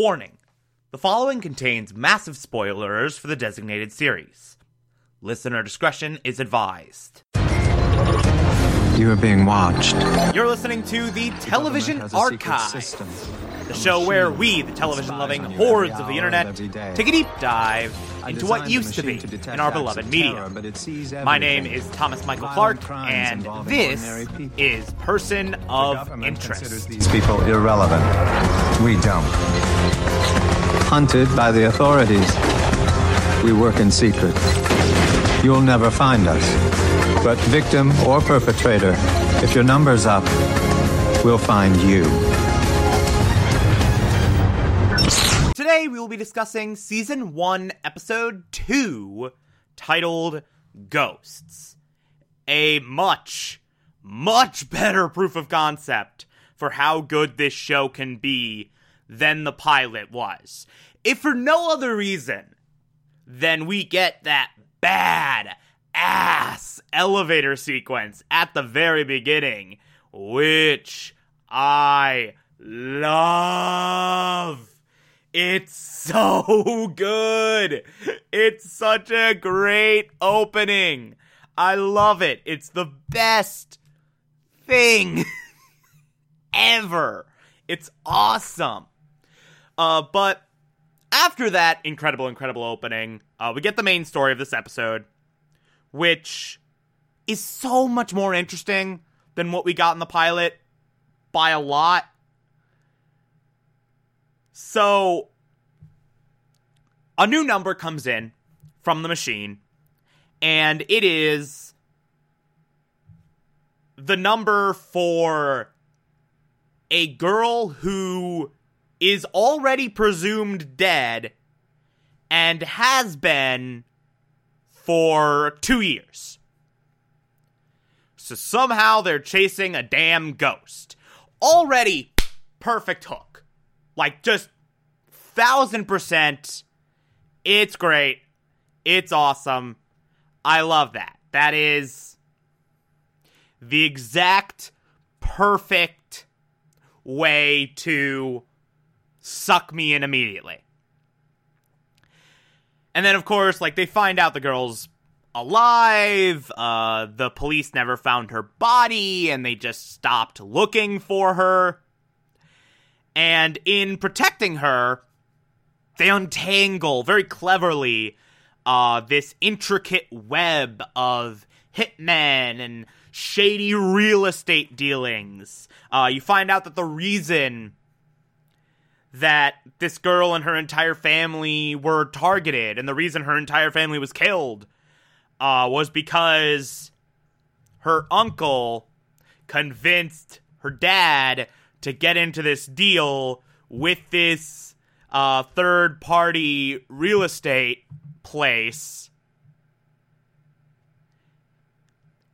Warning the following contains massive spoilers for the designated series. Listener discretion is advised. You are being watched. You're listening to the Television Archive, the show where we, the television loving hordes of the internet, take a deep dive into what used to be machine detect in our beloved media. terror, but it sees My name is Thomas Michael Violent Clark, and this is Person of government Interest. these people irrelevant. We don't. Hunted by the authorities. We work in secret. You'll never find us. But victim or perpetrator, if your number's up, we'll find you. Today we will be discussing Season 1, Episode 2, titled Ghosts. A much, much better proof of concept for how good this show can be than the pilot was. If for no other reason than we get that bad ass elevator sequence at the very beginning, which I love. It's so good. It's such a great opening. I love it. It's the best thing ever. It's awesome. Uh, but after that incredible, incredible opening, uh, we get the main story of this episode, which is so much more interesting than what we got in the pilot by a lot. So, a new number comes in from the machine, and it is the number for a girl who is already presumed dead and has been for two years. So somehow they're chasing a damn ghost. Already perfect hook. Like just thousand percent. It's great. It's awesome. I love that. That is the exact perfect way to suck me in immediately. And then, of course, like they find out the girl's alive. Uh, the police never found her body, and they just stopped looking for her. And in protecting her, they untangle very cleverly uh, this intricate web of hitmen and shady real estate dealings. Uh, you find out that the reason that this girl and her entire family were targeted, and the reason her entire family was killed, uh, was because her uncle convinced her dad to get into this deal with this uh, third party real estate place.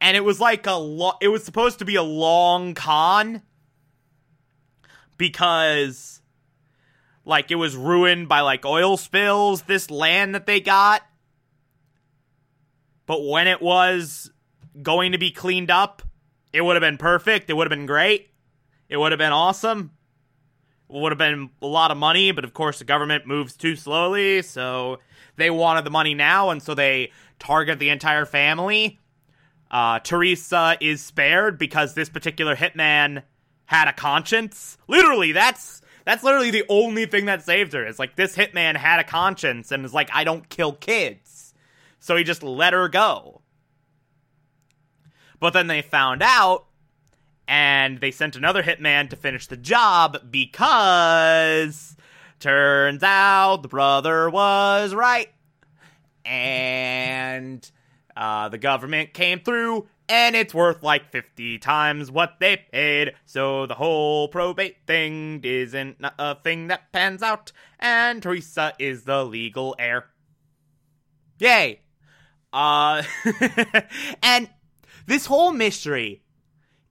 And it was like a lo- it was supposed to be a long con because like it was ruined by like oil spills this land that they got. But when it was going to be cleaned up it would have been perfect. It would have been great it would have been awesome it would have been a lot of money but of course the government moves too slowly so they wanted the money now and so they target the entire family uh, teresa is spared because this particular hitman had a conscience literally that's that's literally the only thing that saved her. It's like this hitman had a conscience and was like, I don't kill kids. So he just let her go. But then they found out and they sent another hitman to finish the job because turns out the brother was right. And uh, the government came through and it's worth like 50 times what they paid. So the whole probate thing isn't a thing that pans out, and Teresa is the legal heir. Yay! Uh, and this whole mystery,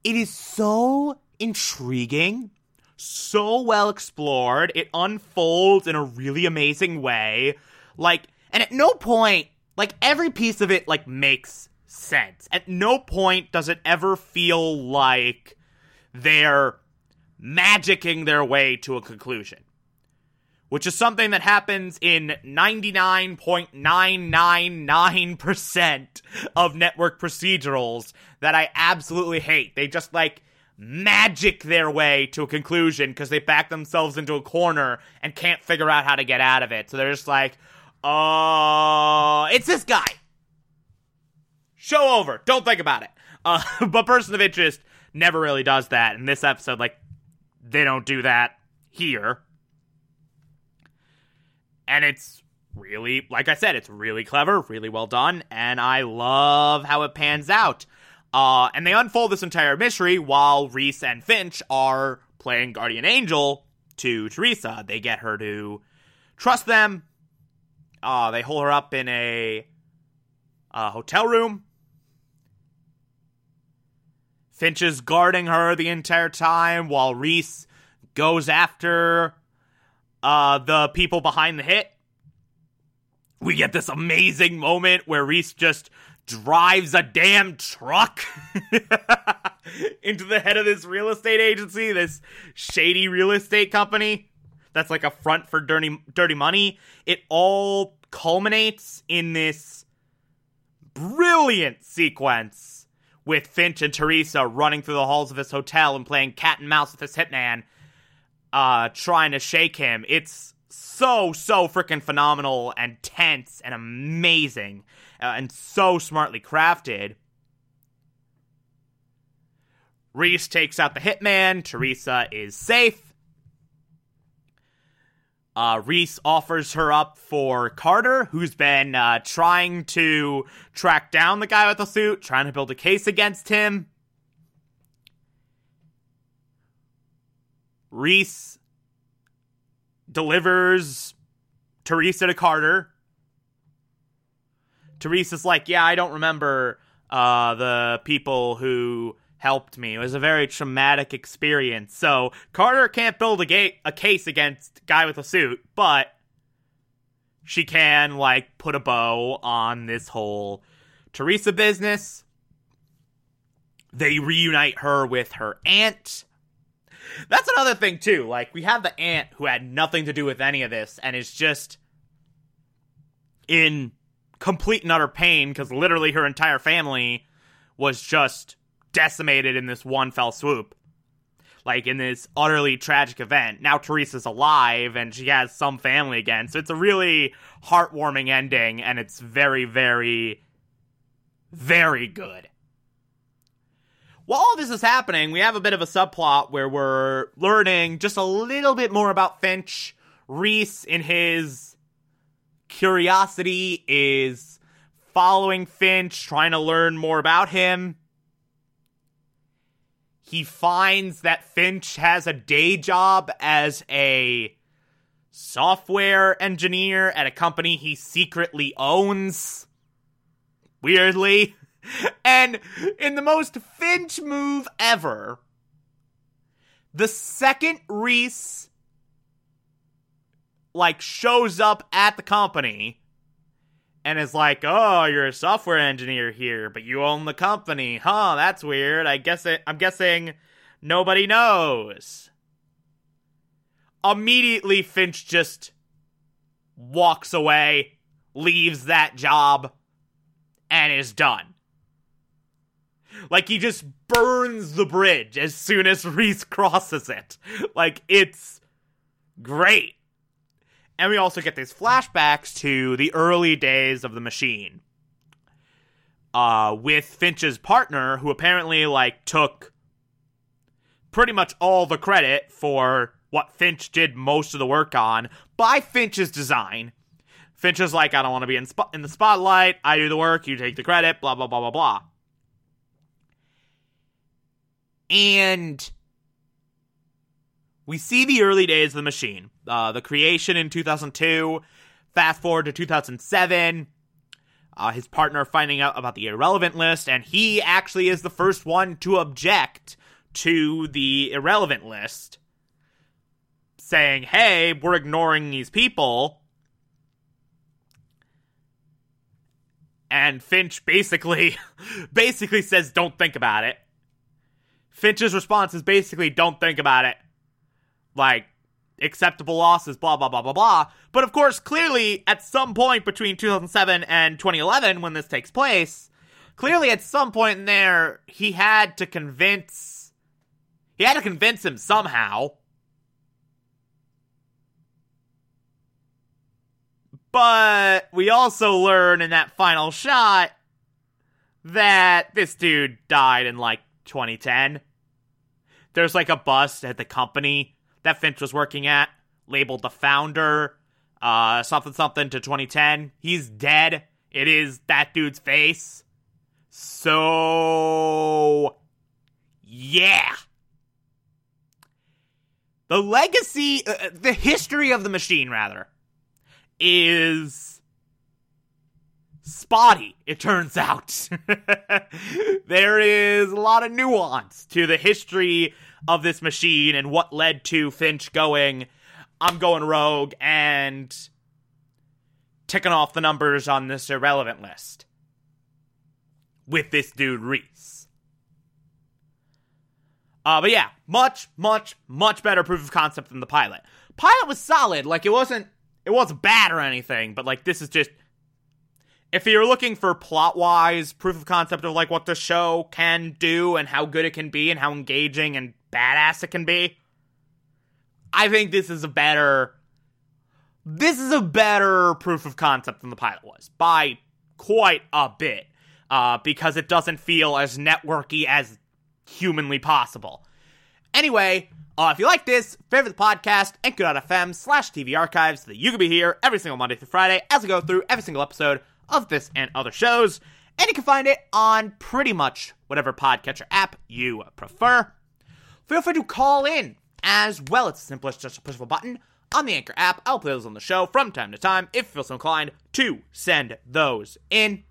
it is so intriguing, so well explored. It unfolds in a really amazing way. Like, and at no point, like every piece of it, like makes sense. At no point does it ever feel like they're magicking their way to a conclusion. Which is something that happens in 99.999% of network procedurals that I absolutely hate. They just like magic their way to a conclusion because they back themselves into a corner and can't figure out how to get out of it. So they're just like, oh, it's this guy. Show over. Don't think about it. Uh, but Person of Interest never really does that. In this episode, like, they don't do that here. And it's really, like I said, it's really clever, really well done, and I love how it pans out. Uh, and they unfold this entire mystery while Reese and Finch are playing Guardian Angel to Teresa. They get her to trust them. Uh, they hold her up in a, a hotel room. Finch is guarding her the entire time while Reese goes after uh, the people behind the hit. We get this amazing moment where Reese just drives a damn truck into the head of this real estate agency, this shady real estate company that's like a front for dirty dirty money. It all culminates in this brilliant sequence with Finch and Teresa running through the halls of this hotel and playing cat and mouse with this hitman, uh, trying to shake him. It's so so freaking phenomenal and tense and amazing uh, and so smartly crafted. Reese takes out the hitman. Teresa is safe. Uh, Reese offers her up for Carter, who's been uh, trying to track down the guy with the suit, trying to build a case against him. Reese delivers Teresa to Carter. Teresa's like, yeah, I don't remember uh, the people who helped me. It was a very traumatic experience. So Carter can't build a, ga- a case against guy with a suit, but she can like put a bow on this whole Teresa business. They reunite her with her aunt. That's another thing too. Like we have the aunt who had nothing to do with any of this and is just in complete and utter pain because literally her entire family was just decimated in this one fell swoop. Like in this utterly tragic event. Now Teresa's alive and she has some family again. So it's a really heartwarming ending and it's very, very, very good. While all this is happening, we have a bit of a subplot where we're learning just a little bit more about Finch. Reese, in his curiosity, is following Finch, trying to learn more about him. He finds that Finch has a day job as a software engineer at a company he secretly owns. Weirdly. And in the most Finch move ever, the second Reese like shows up at the company and is like, "Oh, you're a software engineer here, but you own the company, huh? That's weird. I guess it. I'm guessing nobody knows." Immediately, Finch just walks away, leaves that job, and is done. Like he just burns the bridge as soon as Reese crosses it. Like it's great. And we also get these flashbacks to the early days of the machine. Uh, with Finch's partner, who apparently like took pretty much all the credit for what Finch did most of the work on by Finch's design. Finch is like, I don't want to be in, sp- in the spotlight. I do the work. You take the credit. Blah blah blah blah blah. And we see the early days of the machine. Uh, the creation in 2002. Fast forward to 2007. Uh, his partner finding out about the irrelevant list, and he actually is the first one to object to the irrelevant list, saying, "Hey, we're ignoring these people." And Finch basically, basically says, "Don't think about it." Finch's response is basically, "Don't think about it." Like, acceptable losses, blah, blah, blah, blah, blah. But of course, clearly, at some point between 2007 and 2011, when this takes place, clearly at some point in there, he had to convince. He had to convince him somehow. But we also learn in that final shot that this dude died in like 2010. There's like a bust at the company that Finch was working at, labeled the founder, uh, something something to 2010. He's dead. It is that dude's face. So, yeah. The legacy, uh, the history of the machine, rather, is spotty, it turns out. there is a lot of nuance to the history of this machine and what led to Finch going, I'm going rogue and ticking off the numbers on this irrelevant list with this dude Reese. Uh, but yeah, much, much, much better proof of concept than the pilot. Pilot was solid, like it wasn't, it wasn't bad or anything, but like this is just if you're looking for plot wise proof of concept of like what the show can do and how good it can be and how engaging and badass it can be, I think this is a better this is a better proof of concept than the pilot was by quite a bit uh, because it doesn't feel as networky as humanly possible. Anyway, uh, if you like this, favorite the podcast, anchor.fm slash TV archives so that you can be here every single Monday through Friday as we go through every single episode of this and other shows. And you can find it on pretty much whatever podcatcher app you prefer. Feel free to call in as well. It's simple as just a push of a button on the Anchor app. I'll play those on the show from time to time if you feel so inclined to send those in.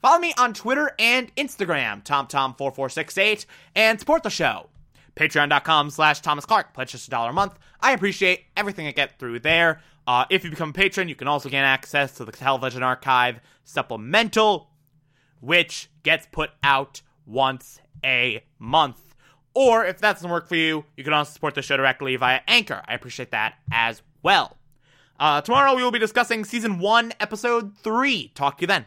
Follow me on Twitter and Instagram, TomTom4468, and support the show. Patreon.com slash Thomas Clark. Pledge just a dollar a month. I appreciate everything I get through there. Uh, if you become a patron, you can also gain access to the Television Archive supplemental, which gets put out once a month. Or if that doesn't work for you, you can also support the show directly via Anchor. I appreciate that as well. Uh, tomorrow we will be discussing season one, episode three. Talk to you then.